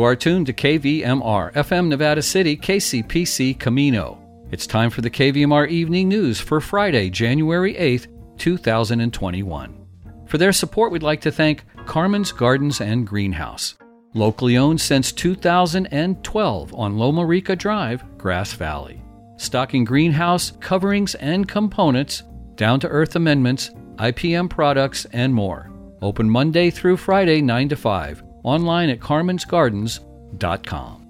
You are tuned to KVMR, FM Nevada City, KCPC Camino. It's time for the KVMR Evening News for Friday, January 8th, 2021. For their support, we'd like to thank Carmen's Gardens and Greenhouse. Locally owned since 2012 on Loma Rica Drive, Grass Valley. Stocking greenhouse, coverings, and components, down to earth amendments, IPM products, and more. Open Monday through Friday, 9 to 5 online at carmensgardens.com.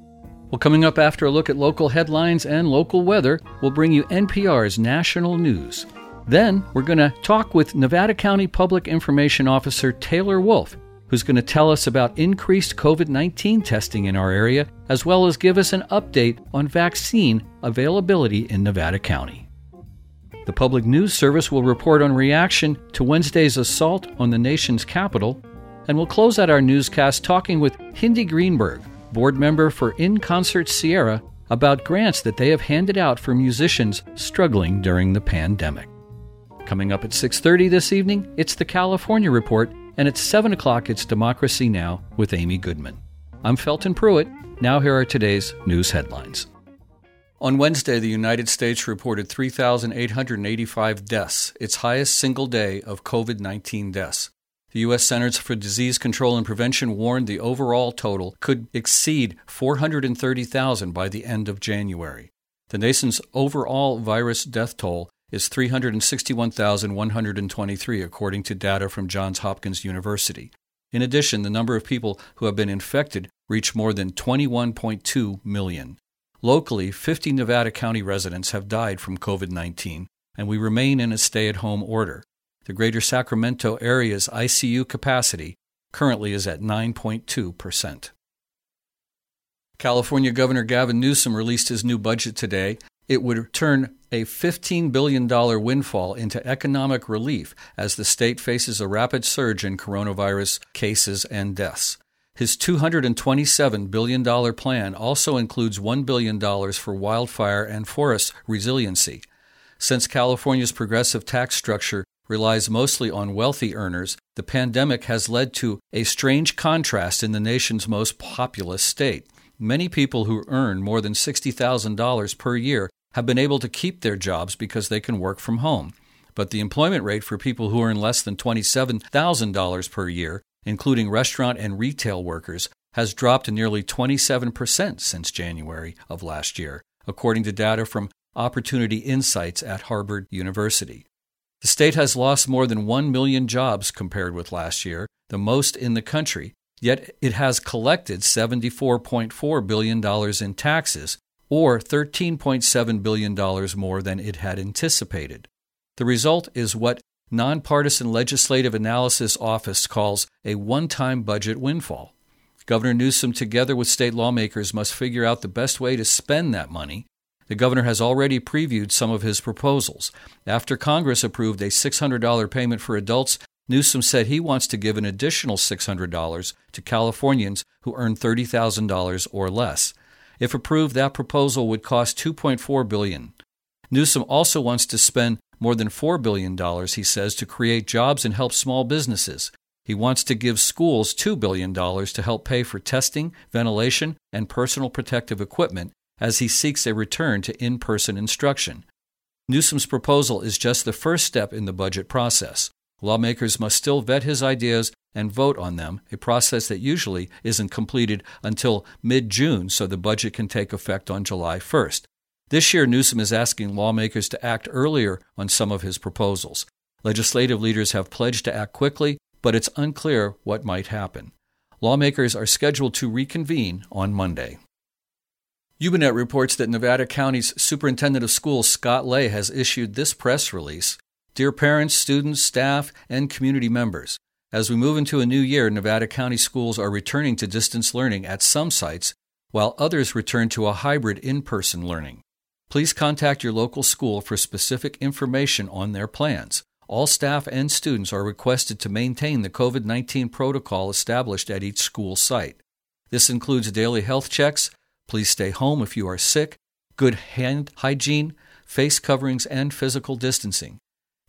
Well, coming up after a look at local headlines and local weather, we'll bring you NPR's national news. Then we're going to talk with Nevada County Public Information Officer Taylor Wolf, who's going to tell us about increased COVID 19 testing in our area, as well as give us an update on vaccine availability in Nevada County. The Public News Service will report on reaction to Wednesday's assault on the nation's capital and we'll close out our newscast talking with Hindi Greenberg, board member for In Concert Sierra, about grants that they have handed out for musicians struggling during the pandemic. Coming up at 6:30 this evening, it's the California Report, and at 7 o'clock it's Democracy Now! with Amy Goodman. I'm Felton Pruitt. Now here are today's news headlines. On Wednesday, the United States reported 3,885 deaths, its highest single day of COVID 19 deaths. The U.S. Centers for Disease Control and Prevention warned the overall total could exceed 430,000 by the end of January. The nation's overall virus death toll is 361,123, according to data from Johns Hopkins University. In addition, the number of people who have been infected reached more than 21.2 million. Locally, 50 Nevada County residents have died from COVID 19, and we remain in a stay at home order. The greater Sacramento area's ICU capacity currently is at 9.2%. California Governor Gavin Newsom released his new budget today. It would turn a $15 billion windfall into economic relief as the state faces a rapid surge in coronavirus cases and deaths. His $227 billion plan also includes $1 billion for wildfire and forest resiliency. Since California's progressive tax structure relies mostly on wealthy earners, the pandemic has led to a strange contrast in the nation's most populous state. Many people who earn more than $60,000 per year have been able to keep their jobs because they can work from home. But the employment rate for people who earn less than $27,000 per year, including restaurant and retail workers, has dropped nearly 27% since January of last year, according to data from Opportunity Insights at Harvard University. The state has lost more than 1 million jobs compared with last year, the most in the country, yet it has collected $74.4 billion in taxes, or $13.7 billion more than it had anticipated. The result is what Nonpartisan Legislative Analyst's Office calls a one time budget windfall. Governor Newsom, together with state lawmakers, must figure out the best way to spend that money the governor has already previewed some of his proposals. After Congress approved a $600 payment for adults, Newsom said he wants to give an additional $600 to Californians who earn $30,000 or less. If approved, that proposal would cost $2.4 billion. Newsom also wants to spend more than $4 billion, he says, to create jobs and help small businesses. He wants to give schools $2 billion to help pay for testing, ventilation, and personal protective equipment, as he seeks a return to in person instruction. Newsom's proposal is just the first step in the budget process. Lawmakers must still vet his ideas and vote on them, a process that usually isn't completed until mid June so the budget can take effect on July 1st. This year, Newsom is asking lawmakers to act earlier on some of his proposals. Legislative leaders have pledged to act quickly, but it's unclear what might happen. Lawmakers are scheduled to reconvene on Monday. YubaNet reports that Nevada County's Superintendent of Schools, Scott Lay, has issued this press release Dear parents, students, staff, and community members, as we move into a new year, Nevada County schools are returning to distance learning at some sites, while others return to a hybrid in person learning. Please contact your local school for specific information on their plans. All staff and students are requested to maintain the COVID 19 protocol established at each school site. This includes daily health checks, Please stay home if you are sick, good hand hygiene, face coverings, and physical distancing.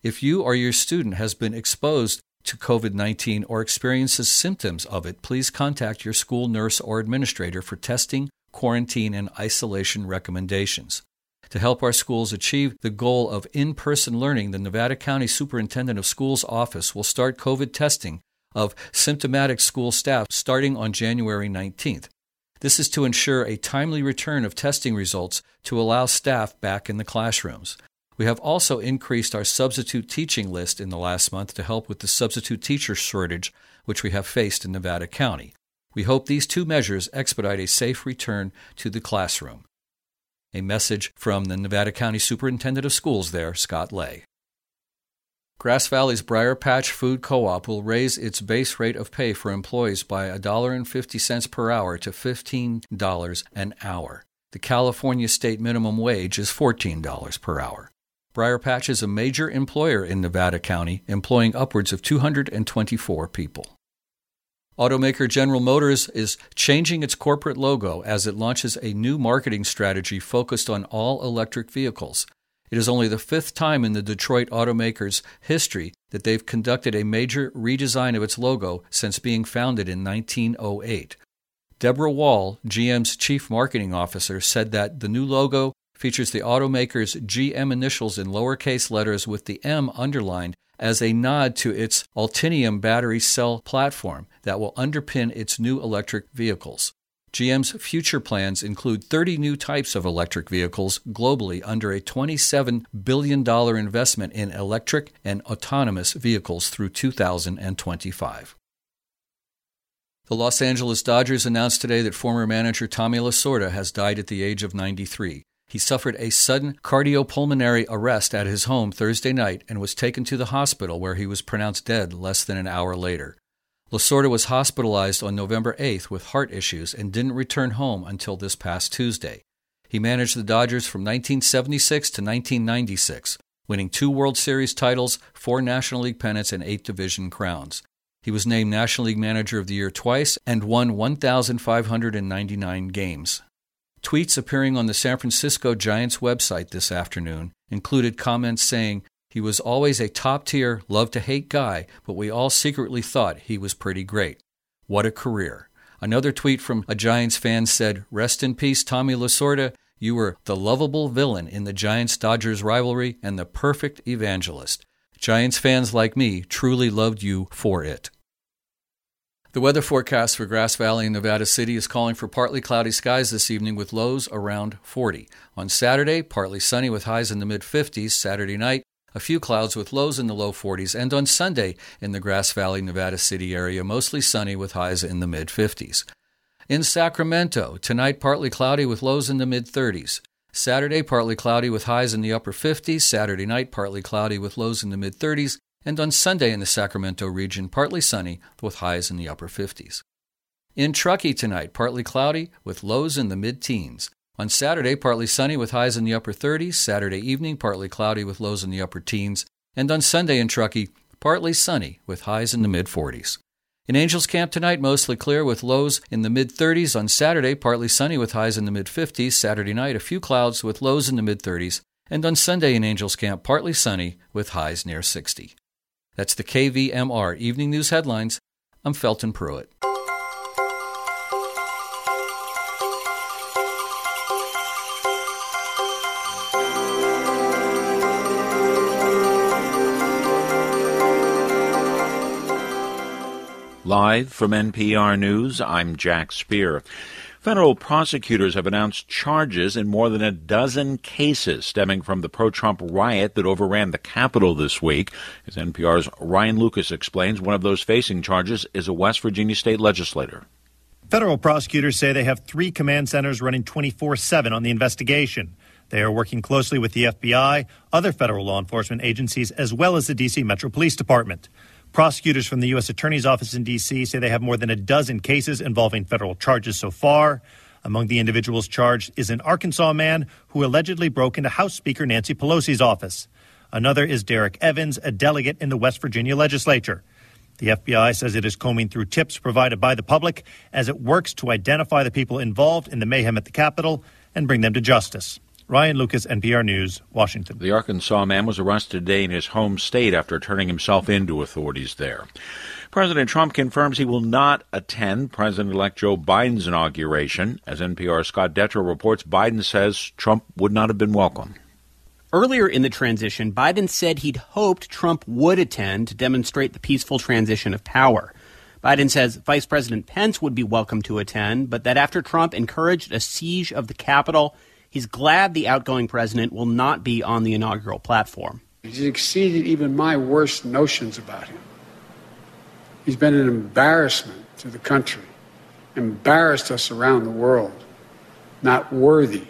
If you or your student has been exposed to COVID 19 or experiences symptoms of it, please contact your school nurse or administrator for testing, quarantine, and isolation recommendations. To help our schools achieve the goal of in person learning, the Nevada County Superintendent of Schools office will start COVID testing of symptomatic school staff starting on January 19th. This is to ensure a timely return of testing results to allow staff back in the classrooms. We have also increased our substitute teaching list in the last month to help with the substitute teacher shortage which we have faced in Nevada County. We hope these two measures expedite a safe return to the classroom. A message from the Nevada County Superintendent of Schools there, Scott Lay. Grass Valley's Briar Patch Food Co-op will raise its base rate of pay for employees by $1.50 per hour to $15 an hour. The California state minimum wage is $14 per hour. Briar Patch is a major employer in Nevada County, employing upwards of 224 people. Automaker General Motors is changing its corporate logo as it launches a new marketing strategy focused on all electric vehicles. It is only the fifth time in the Detroit automaker's history that they've conducted a major redesign of its logo since being founded in 1908. Deborah Wahl, GM's chief marketing officer, said that the new logo features the automaker's GM initials in lowercase letters with the M underlined as a nod to its Ultium battery cell platform that will underpin its new electric vehicles. GM's future plans include 30 new types of electric vehicles globally under a $27 billion investment in electric and autonomous vehicles through 2025. The Los Angeles Dodgers announced today that former manager Tommy Lasorda has died at the age of 93. He suffered a sudden cardiopulmonary arrest at his home Thursday night and was taken to the hospital where he was pronounced dead less than an hour later. Lasorda was hospitalized on November 8th with heart issues and didn't return home until this past Tuesday. He managed the Dodgers from 1976 to 1996, winning two World Series titles, four National League pennants, and eight division crowns. He was named National League Manager of the Year twice and won 1,599 games. Tweets appearing on the San Francisco Giants website this afternoon included comments saying, He was always a top tier, love to hate guy, but we all secretly thought he was pretty great. What a career. Another tweet from a Giants fan said, Rest in peace, Tommy Lasorda. You were the lovable villain in the Giants Dodgers rivalry and the perfect evangelist. Giants fans like me truly loved you for it. The weather forecast for Grass Valley and Nevada City is calling for partly cloudy skies this evening with lows around 40. On Saturday, partly sunny with highs in the mid 50s. Saturday night, a few clouds with lows in the low 40s. And on Sunday, in the Grass Valley, Nevada City area, mostly sunny with highs in the mid 50s. In Sacramento, tonight partly cloudy with lows in the mid 30s. Saturday, partly cloudy with highs in the upper 50s. Saturday night, partly cloudy with lows in the mid 30s and on Sunday in the Sacramento region, partly sunny with highs in the upper 50s. In Truckee tonight, partly cloudy with lows in the mid teens. On Saturday, partly sunny with highs in the upper 30s. Saturday evening, partly cloudy with lows in the upper teens. And on Sunday in Truckee, partly sunny with highs in the mid 40s. In Angels Camp tonight, mostly clear with lows in the mid 30s. On Saturday, partly sunny with highs in the mid 50s. Saturday night, a few clouds with lows in the mid 30s. And on Sunday in Angels Camp, partly sunny with highs near 60. That's the KVMR Evening News Headlines. I'm Felton Pruitt. Live from NPR News, I'm Jack Speer. Federal prosecutors have announced charges in more than a dozen cases stemming from the pro Trump riot that overran the Capitol this week. As NPR's Ryan Lucas explains, one of those facing charges is a West Virginia state legislator. Federal prosecutors say they have three command centers running 24 7 on the investigation. They are working closely with the FBI, other federal law enforcement agencies, as well as the D.C. Metro Police Department. Prosecutors from the U.S. Attorney's Office in D.C. say they have more than a dozen cases involving federal charges so far. Among the individuals charged is an Arkansas man who allegedly broke into House Speaker Nancy Pelosi's office. Another is Derrick Evans, a delegate in the West Virginia legislature. The FBI says it is combing through tips provided by the public as it works to identify the people involved in the mayhem at the Capitol and bring them to justice. Ryan Lucas, NPR News, Washington. The Arkansas man was arrested today in his home state after turning himself in to authorities there. President Trump confirms he will not attend President elect Joe Biden's inauguration. As NPR's Scott Detrow reports, Biden says Trump would not have been welcome. Earlier in the transition, Biden said he'd hoped Trump would attend to demonstrate the peaceful transition of power. Biden says Vice President Pence would be welcome to attend, but that after Trump encouraged a siege of the Capitol, he's glad the outgoing president will not be on the inaugural platform. He's exceeded even my worst notions about him. He's been an embarrassment to the country, embarrassed us around the world. Not worthy,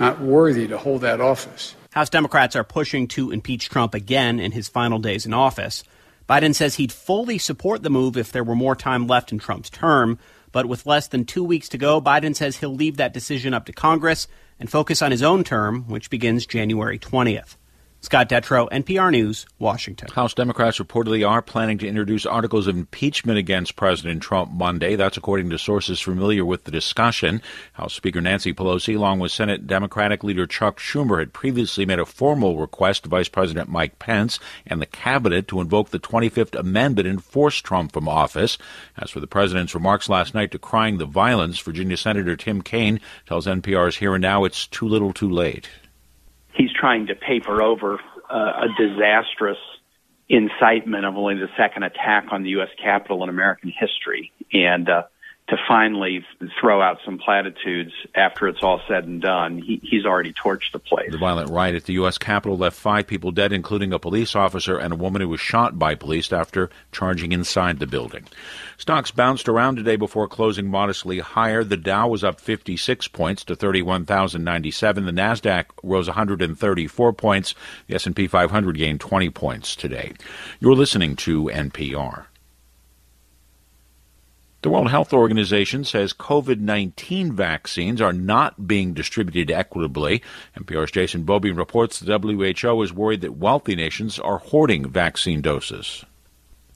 not worthy to hold that office. House Democrats are pushing to impeach Trump again in his final days in office. Biden says he'd fully support the move if there were more time left in Trump's term. But with less than two weeks to go, Biden says he'll leave that decision up to Congress and focus on his own term, which begins January 20th. Scott Detrow, NPR News, Washington. House Democrats reportedly are planning to introduce articles of impeachment against President Trump Monday. That's according to sources familiar with the discussion. House Speaker Nancy Pelosi, along with Senate Democratic leader Chuck Schumer, had previously made a formal request to Vice President Mike Pence and the cabinet to invoke the 25th Amendment and force Trump from office. As for the president's remarks last night decrying the violence, Virginia Senator Tim Kaine tells NPR's Here and Now it's too little too late he's trying to paper over uh, a disastrous incitement of only the second attack on the U.S. Capitol in American history, and uh, to finally throw out some platitudes after it's all said and done. He, he's already torched the place. The violent riot at the U.S. Capitol left five people dead, including a police officer and a woman who was shot by police after charging inside the building. Stocks bounced around today before closing modestly higher. The Dow was up 56 points to 31,097. The Nasdaq rose 134 points. The S&P 500 gained 20 points today. You're listening to NPR. The World Health Organization says COVID 19 vaccines are not being distributed equitably. NPR's Jason Beaubien reports the WHO is worried that wealthy nations are hoarding vaccine doses.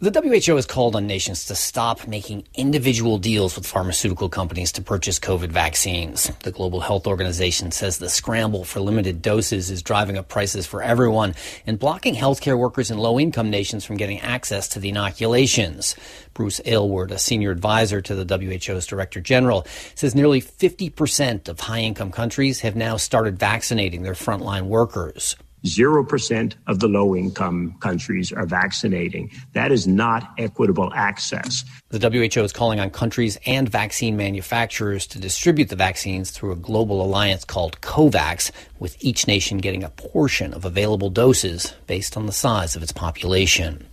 The WHO has called on nations to stop making individual deals with pharmaceutical companies to purchase COVID vaccines. The Global Health Organization says the scramble for limited doses is driving up prices for everyone and blocking healthcare workers in low income nations from getting access to the inoculations. Bruce Aylward, a senior advisor to the WHO's Director General, says nearly 50% of high income countries have now started vaccinating their frontline workers. 0% of the low income countries are vaccinating. That is not equitable access. The WHO is calling on countries and vaccine manufacturers to distribute the vaccines through a global alliance called COVAX, with each nation getting a portion of available doses based on the size of its population.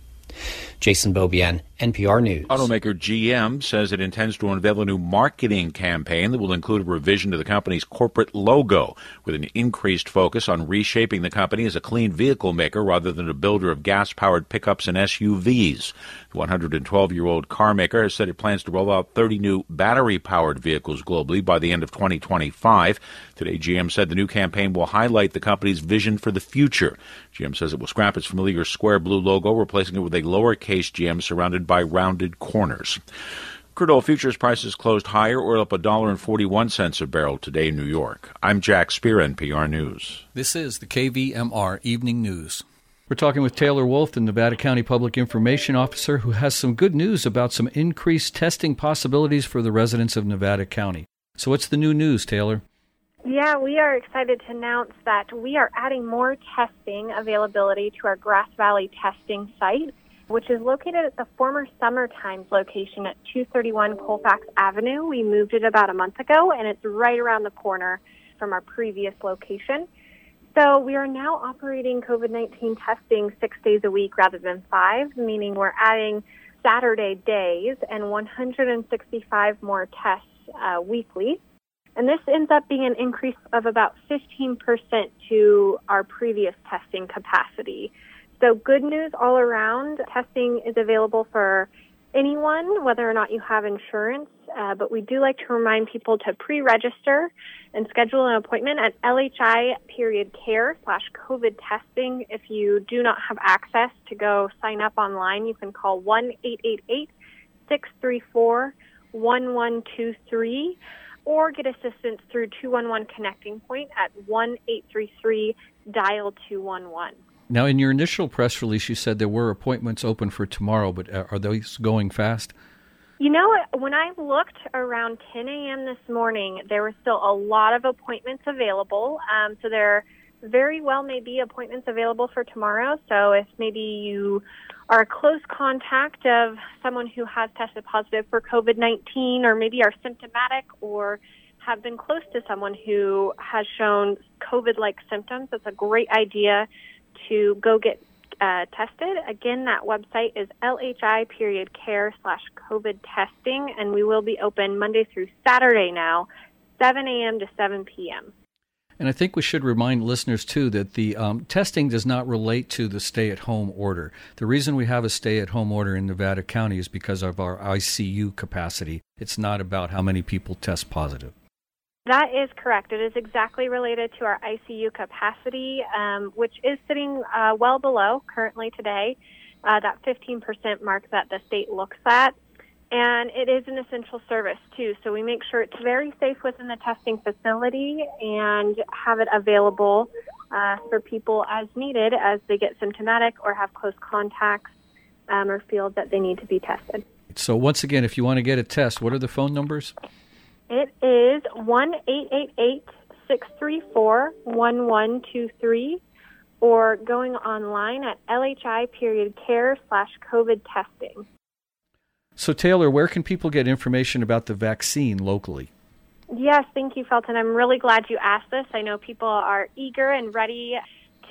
Jason Beaubien, NPR News. Automaker GM says it intends to unveil a new marketing campaign that will include a revision to the company's corporate logo, with an increased focus on reshaping the company as a clean vehicle maker rather than a builder of gas powered pickups and SUVs. The 112 year old car maker has said it plans to roll out 30 new battery powered vehicles globally by the end of 2025. Today, GM said the new campaign will highlight the company's vision for the future. GM says it will scrap its familiar square blue logo, replacing it with a lowercase GM surrounded by rounded corners. Crude oil futures prices closed higher, oil up a dollar and forty-one cents a barrel today in New York. I'm Jack Speer, NPR News. This is the KVMR Evening News. We're talking with Taylor Wolf, the Nevada County Public Information Officer, who has some good news about some increased testing possibilities for the residents of Nevada County. So, what's the new news, Taylor? Yeah, we are excited to announce that we are adding more testing availability to our Grass Valley testing site which is located at the former Summer Times location at 231 Colfax Avenue. We moved it about a month ago, and it's right around the corner from our previous location. So we are now operating COVID 19 testing six days a week rather than five, meaning we're adding Saturday days and 165 more tests uh, weekly. And this ends up being an increase of about 15% to our previous testing capacity. So, good news all around. Testing is available for anyone, whether or not you have insurance. Uh, but we do like to remind people to pre-register and schedule an appointment at LHI period care slash COVID testing. If you do not have access to go sign up online, you can call one eight eight eight six three four one one two three. or get assistance through 211 Connecting Point at 1 833 dial 211. Now, in your initial press release, you said there were appointments open for tomorrow, but are those going fast? You know, when I looked around 10 a.m. this morning, there were still a lot of appointments available. Um, so there very well may be appointments available for tomorrow. So if maybe you are a close contact of someone who has tested positive for COVID 19, or maybe are symptomatic or have been close to someone who has shown COVID like symptoms, that's a great idea to go get uh, tested. Again, that website is lhi period care slash COVID testing, and we will be open Monday through Saturday now, 7 a.m. to 7 p.m. And I think we should remind listeners too that the um, testing does not relate to the stay at home order. The reason we have a stay at home order in Nevada County is because of our ICU capacity. It's not about how many people test positive. That is correct. It is exactly related to our ICU capacity, um, which is sitting uh, well below currently today, uh, that 15% mark that the state looks at. And it is an essential service too, so we make sure it's very safe within the testing facility and have it available uh, for people as needed as they get symptomatic or have close contacts um, or feel that they need to be tested. So, once again, if you want to get a test, what are the phone numbers? It is one eight eight eight six three four one one two three, or going online at lhi period care slash COVID testing. So, Taylor, where can people get information about the vaccine locally? Yes, thank you, Felton. I'm really glad you asked this. I know people are eager and ready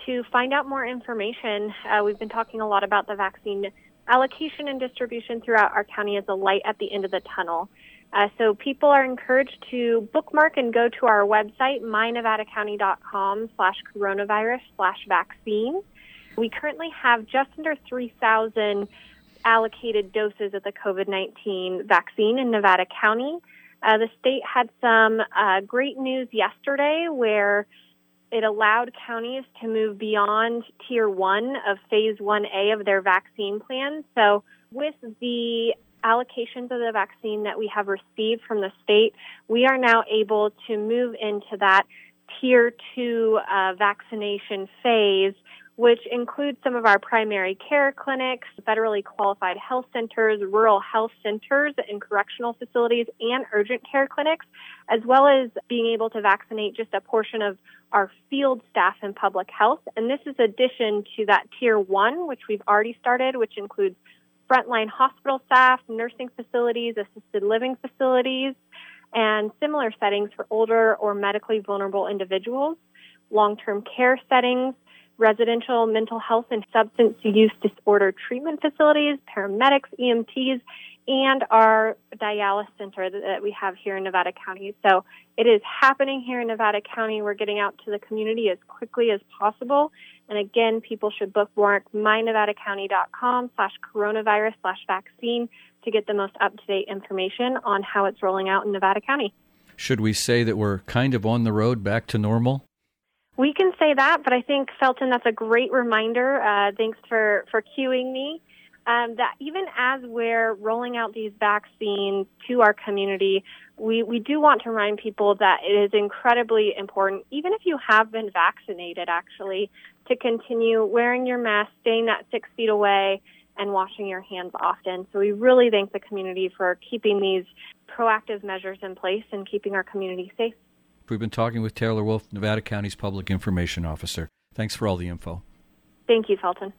to find out more information. Uh, we've been talking a lot about the vaccine allocation and distribution throughout our county as a light at the end of the tunnel. Uh, so people are encouraged to bookmark and go to our website, mynevadacounty.com slash coronavirus slash vaccine. We currently have just under 3,000 allocated doses of the COVID 19 vaccine in Nevada County. Uh, the state had some uh, great news yesterday where it allowed counties to move beyond tier one of phase 1A of their vaccine plan. So, with the allocations of the vaccine that we have received from the state, we are now able to move into that tier two uh, vaccination phase which includes some of our primary care clinics, federally qualified health centers, rural health centers, and correctional facilities, and urgent care clinics, as well as being able to vaccinate just a portion of our field staff in public health. And this is addition to that tier one, which we've already started, which includes frontline hospital staff, nursing facilities, assisted living facilities, and similar settings for older or medically vulnerable individuals, long-term care settings, residential mental health and substance use disorder treatment facilities, paramedics, EMTs, and our dialysis center that we have here in Nevada County. So it is happening here in Nevada County. We're getting out to the community as quickly as possible. And again, people should bookmark mynevadacounty.com slash coronavirus slash vaccine to get the most up-to-date information on how it's rolling out in Nevada County. Should we say that we're kind of on the road back to normal? We can say that, but I think Felton, that's a great reminder. Uh, thanks for for cueing me. Um, that even as we're rolling out these vaccines to our community, we, we do want to remind people that it is incredibly important, even if you have been vaccinated, actually, to continue wearing your mask, staying that six feet away, and washing your hands often. So we really thank the community for keeping these proactive measures in place and keeping our community safe. We've been talking with Taylor Wolf, Nevada County's Public Information Officer. Thanks for all the info. Thank you, Felton.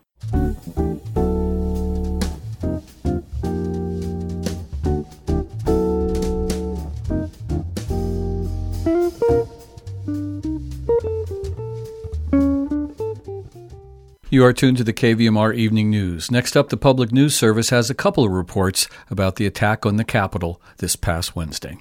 You are tuned to the KVMR Evening News. Next up, the Public News Service has a couple of reports about the attack on the Capitol this past Wednesday.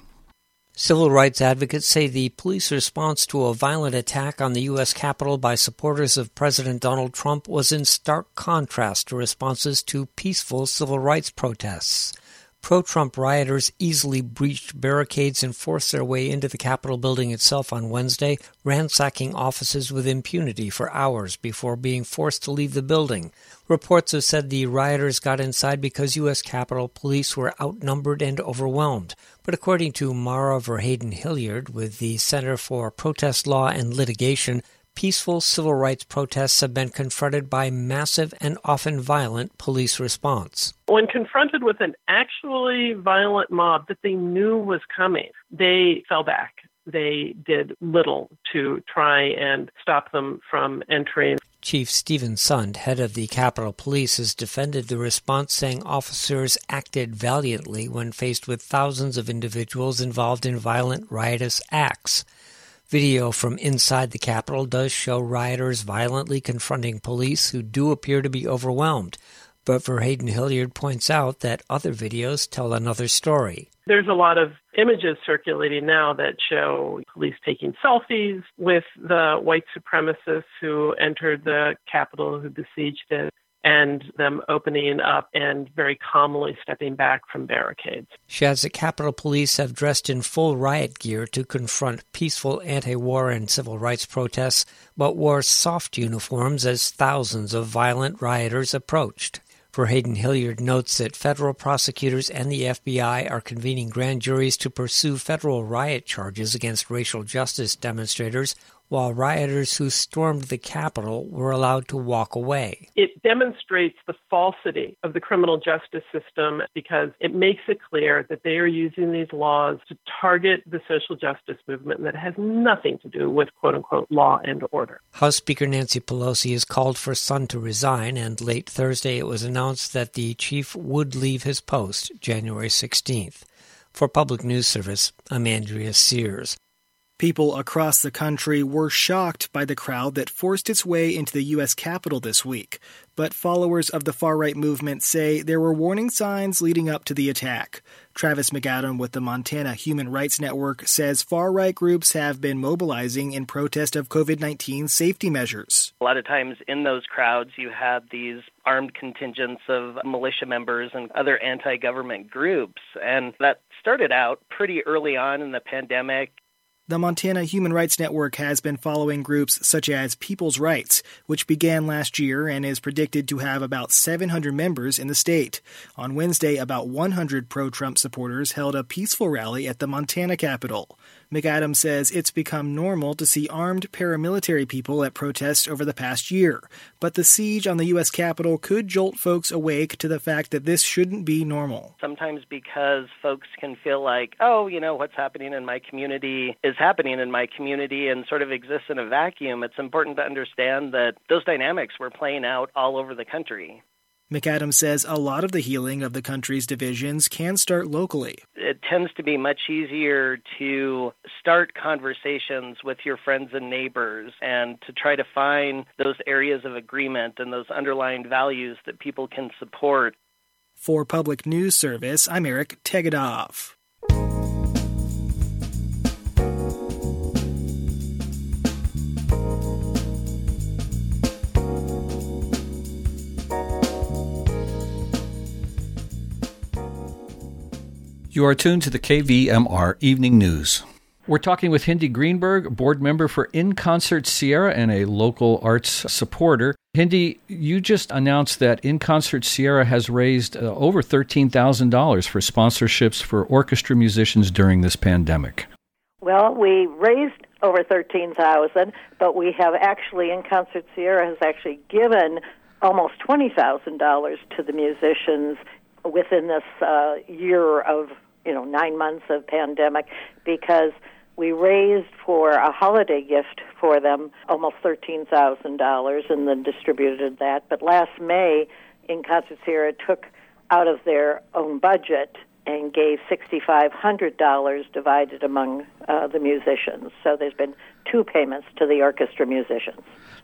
Civil rights advocates say the police response to a violent attack on the U.S. Capitol by supporters of President Donald Trump was in stark contrast to responses to peaceful civil rights protests. Pro Trump rioters easily breached barricades and forced their way into the Capitol building itself on Wednesday, ransacking offices with impunity for hours before being forced to leave the building. Reports have said the rioters got inside because U.S. Capitol Police were outnumbered and overwhelmed. But according to Mara Verheyden Hilliard with the Center for Protest Law and Litigation, peaceful civil rights protests have been confronted by massive and often violent police response. When confronted with an actually violent mob that they knew was coming, they fell back. They did little to try and stop them from entering. Chief Steven Sund, head of the Capitol Police, has defended the response, saying officers acted valiantly when faced with thousands of individuals involved in violent, riotous acts. Video from inside the Capitol does show rioters violently confronting police who do appear to be overwhelmed. But Verheyden Hilliard points out that other videos tell another story. There's a lot of images circulating now that show police taking selfies with the white supremacists who entered the Capitol, who besieged it and them opening up and very calmly stepping back from barricades. Shad's Capitol Police have dressed in full riot gear to confront peaceful anti war and civil rights protests, but wore soft uniforms as thousands of violent rioters approached. Verheyden Hilliard notes that federal prosecutors and the FBI are convening grand juries to pursue federal riot charges against racial justice demonstrators while rioters who stormed the Capitol were allowed to walk away. It demonstrates the falsity of the criminal justice system because it makes it clear that they are using these laws to target the social justice movement that has nothing to do with quote unquote law and order. House Speaker Nancy Pelosi has called for Sund to resign, and late Thursday it was announced that the chief would leave his post January 16th. For Public News Service, I'm Andrea Sears. People across the country were shocked by the crowd that forced its way into the U.S. Capitol this week, but followers of the far right movement say there were warning signs leading up to the attack. Travis McAdam with the Montana Human Rights Network says far right groups have been mobilizing in protest of COVID 19 safety measures. A lot of times in those crowds, you had these armed contingents of militia members and other anti government groups. And that started out pretty early on in the pandemic. The Montana Human Rights Network has been following groups such as People's Rights, which began last year and is predicted to have about 700 members in the state. On Wednesday, about 100 pro Trump supporters held a peaceful rally at the Montana Capitol. McAdam says it's become normal to see armed paramilitary people at protests over the past year, but the siege on the U.S. Capitol could jolt folks awake to the fact that this shouldn't be normal. Sometimes because folks can feel like, oh, you know, what's happening in my community is happening in my community and sort of exists in a vacuum. It's important to understand that those dynamics were playing out all over the country. McAdam says a lot of the healing of the country's divisions can start locally. It tends to be much easier to start conversations with your friends and neighbors and to try to find those areas of agreement and those underlying values that people can support. For Public News Service, I'm Eric Tegethoff. You are tuned to the KVMR Evening News. We're talking with Hindi Greenberg, board member for In Concert Sierra and a local arts supporter. Hindi, you just announced that In Concert Sierra has raised uh, over $13,000 for sponsorships for orchestra musicians during this pandemic. Well, we raised over 13,000, but we have actually In Concert Sierra has actually given almost $20,000 to the musicians within this uh, year of you know nine months of pandemic because we raised for a holiday gift for them almost thirteen thousand dollars and then distributed that. But last May, in Sierra took out of their own budget and gave sixty five hundred dollars divided among uh, the musicians. So there's been two payments to the orchestra musicians.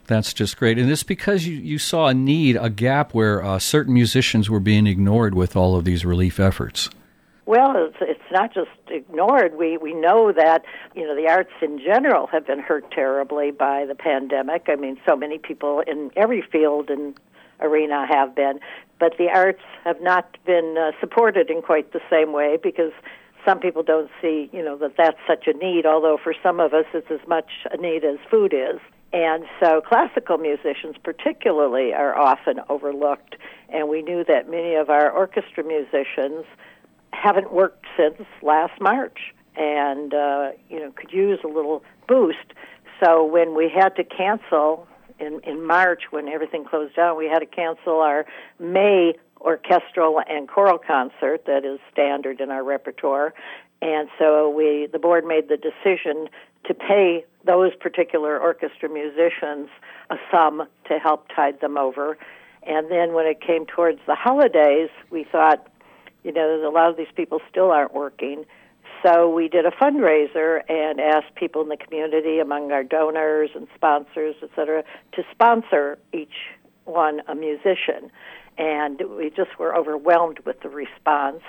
That's just great. And it's because you, you saw a need, a gap where uh, certain musicians were being ignored with all of these relief efforts. Well, it's, it's not just ignored. We we know that you know the arts in general have been hurt terribly by the pandemic. I mean, so many people in every field and arena have been. But the arts have not been uh, supported in quite the same way because some people don't see, you know, that that's such a need, although for some of us it's as much a need as food is. And so classical musicians, particularly, are often overlooked. And we knew that many of our orchestra musicians haven't worked since last March and, uh, you know, could use a little boost. So when we had to cancel in, in March, when everything closed down, we had to cancel our May orchestral and choral concert that is standard in our repertoire. And so we, the board made the decision to pay those particular orchestra musicians a sum to help tide them over. And then when it came towards the holidays, we thought, you know, a lot of these people still aren't working. So we did a fundraiser and asked people in the community, among our donors and sponsors, et cetera, to sponsor each one a musician. And we just were overwhelmed with the response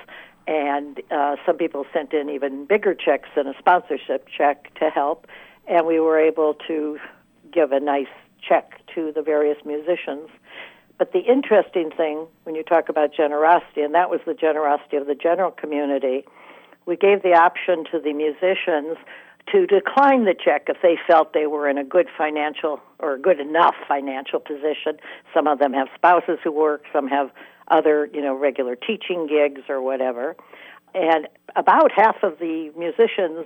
and uh, some people sent in even bigger checks than a sponsorship check to help, and we were able to give a nice check to the various musicians. But the interesting thing when you talk about generosity, and that was the generosity of the general community, we gave the option to the musicians to decline the check if they felt they were in a good financial or good enough financial position. Some of them have spouses who work, some have other, you know, regular teaching gigs or whatever. And about half of the musicians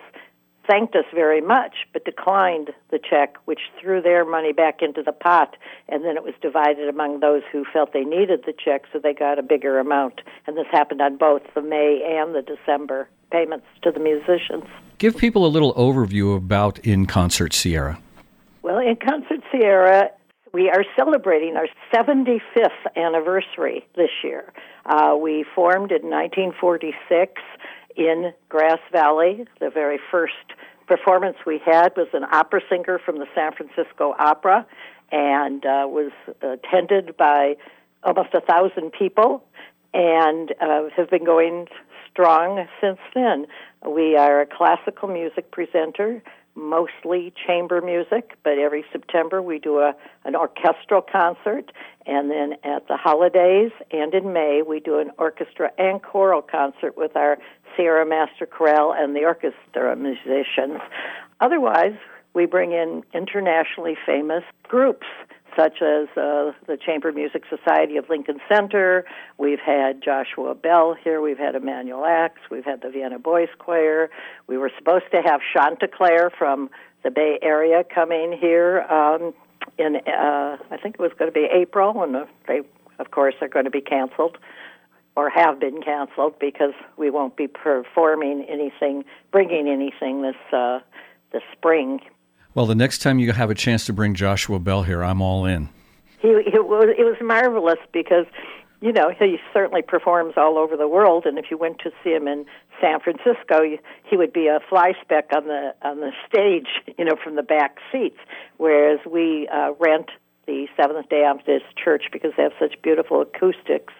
thanked us very much, but declined the check, which threw their money back into the pot, and then it was divided among those who felt they needed the check, so they got a bigger amount. And this happened on both the May and the December payments to the musicians. Give people a little overview about In Concert Sierra. Well, In Concert Sierra we are celebrating our 75th anniversary this year. Uh, we formed in 1946 in Grass Valley. The very first performance we had was an opera singer from the San Francisco Opera and uh, was attended by almost a thousand people and uh, have been going strong since then. We are a classical music presenter mostly chamber music, but every September we do a an orchestral concert, and then at the holidays and in May we do an orchestra and choral concert with our Sierra Master Chorale and the orchestra musicians. Otherwise, we bring in internationally famous groups such as uh, the Chamber Music Society of Lincoln Center. We've had Joshua Bell here. We've had Emanuel Ax. We've had the Vienna Boys Choir. We were supposed to have Chanticleer from the Bay Area coming here um, in, uh, I think it was going to be April, and they, of course, are going to be canceled or have been canceled because we won't be performing anything, bringing anything this uh, this spring well, the next time you have a chance to bring Joshua Bell here, I'm all in. He, it was it was marvelous because you know he certainly performs all over the world, and if you went to see him in San Francisco, he would be a fly speck on the on the stage, you know, from the back seats. Whereas we uh, rent the Seventh Day Adventist Church because they have such beautiful acoustics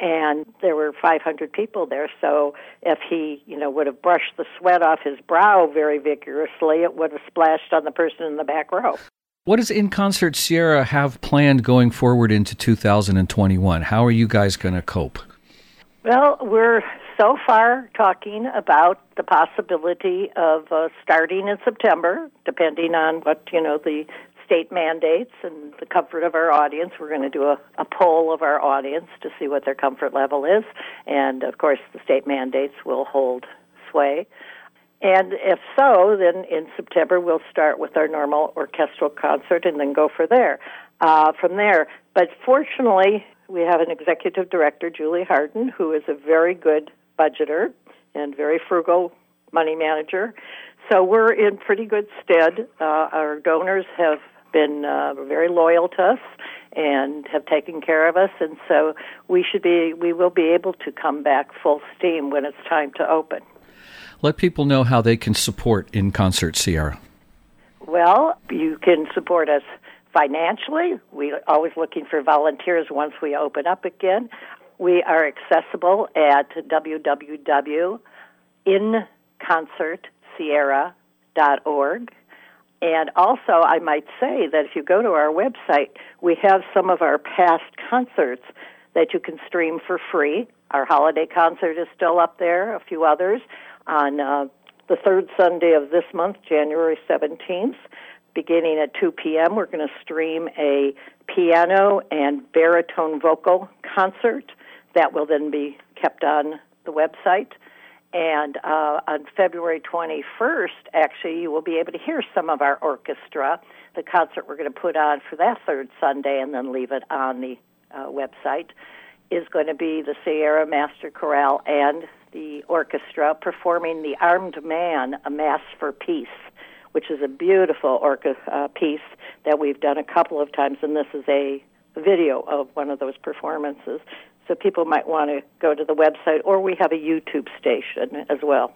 and there were 500 people there. So if he, you know, would have brushed the sweat off his brow very vigorously, it would have splashed on the person in the back row. What does In Concert Sierra have planned going forward into 2021? How are you guys going to cope? Well, we're so far talking about the possibility of uh, starting in September, depending on what you know the state mandates and the comfort of our audience. We're going to do a, a poll of our audience to see what their comfort level is. And of course, the state mandates will hold sway. And if so, then in September we'll start with our normal orchestral concert and then go for there, uh, from there. But fortunately, we have an executive director, Julie Harden, who is a very good budgeter and very frugal money manager. So we're in pretty good stead. Uh, our donors have been uh, very loyal to us and have taken care of us, and so we should be we will be able to come back full steam when it's time to open. Let people know how they can support In Concert Sierra. Well, you can support us financially. We're always looking for volunteers once we open up again. We are accessible at www.inconcertsierra.org And also, I might say that if you go to our website, we have some of our past concerts that you can stream for free. Our holiday concert is still up there, a few others on uh, the third Sunday of this month, January 17th. Beginning at 2 p.m., we're going to stream a piano and baritone vocal concert that will then be kept on the website. And uh, on February 21st, actually, you will be able to hear some of our orchestra. The concert we're going to put on for that third Sunday and then leave it on the uh, website is going to be the Sierra Master Chorale and the orchestra performing The Armed Man, A Mass for Peace, which is a beautiful orca uh, piece that we've done a couple of times, and this is a video of one of those performances. So people might want to go to the website, or we have a YouTube station as well.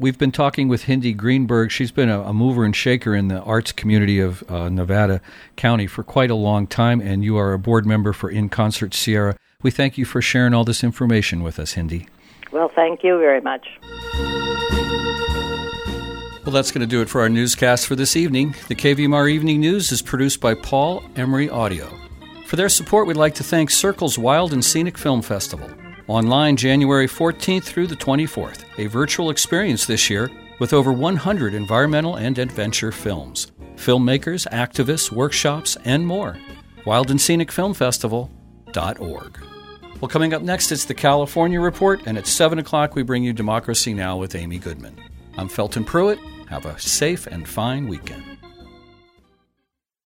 We've been talking with Hindi Greenberg. She's been a, a mover and shaker in the arts community of uh, Nevada County for quite a long time, and you are a board member for In Concert Sierra. We thank you for sharing all this information with us, Hindi. Well, thank you very much. Well, that's going to do it for our newscast for this evening. The KVMR Evening News is produced by Paul Emery Audio. For their support, we'd like to thank SYRCL's Wild and Scenic Film Festival. Online January 14th through the 24th, a virtual experience this year with over 100 environmental and adventure films, filmmakers, activists, workshops, and more. Wild and Scenic Film Festival.org. Well, coming up next, it's the California Report, and at 7 o'clock, we bring you Democracy Now! with Amy Goodman. I'm Felton Pruitt. Have a safe and fine weekend.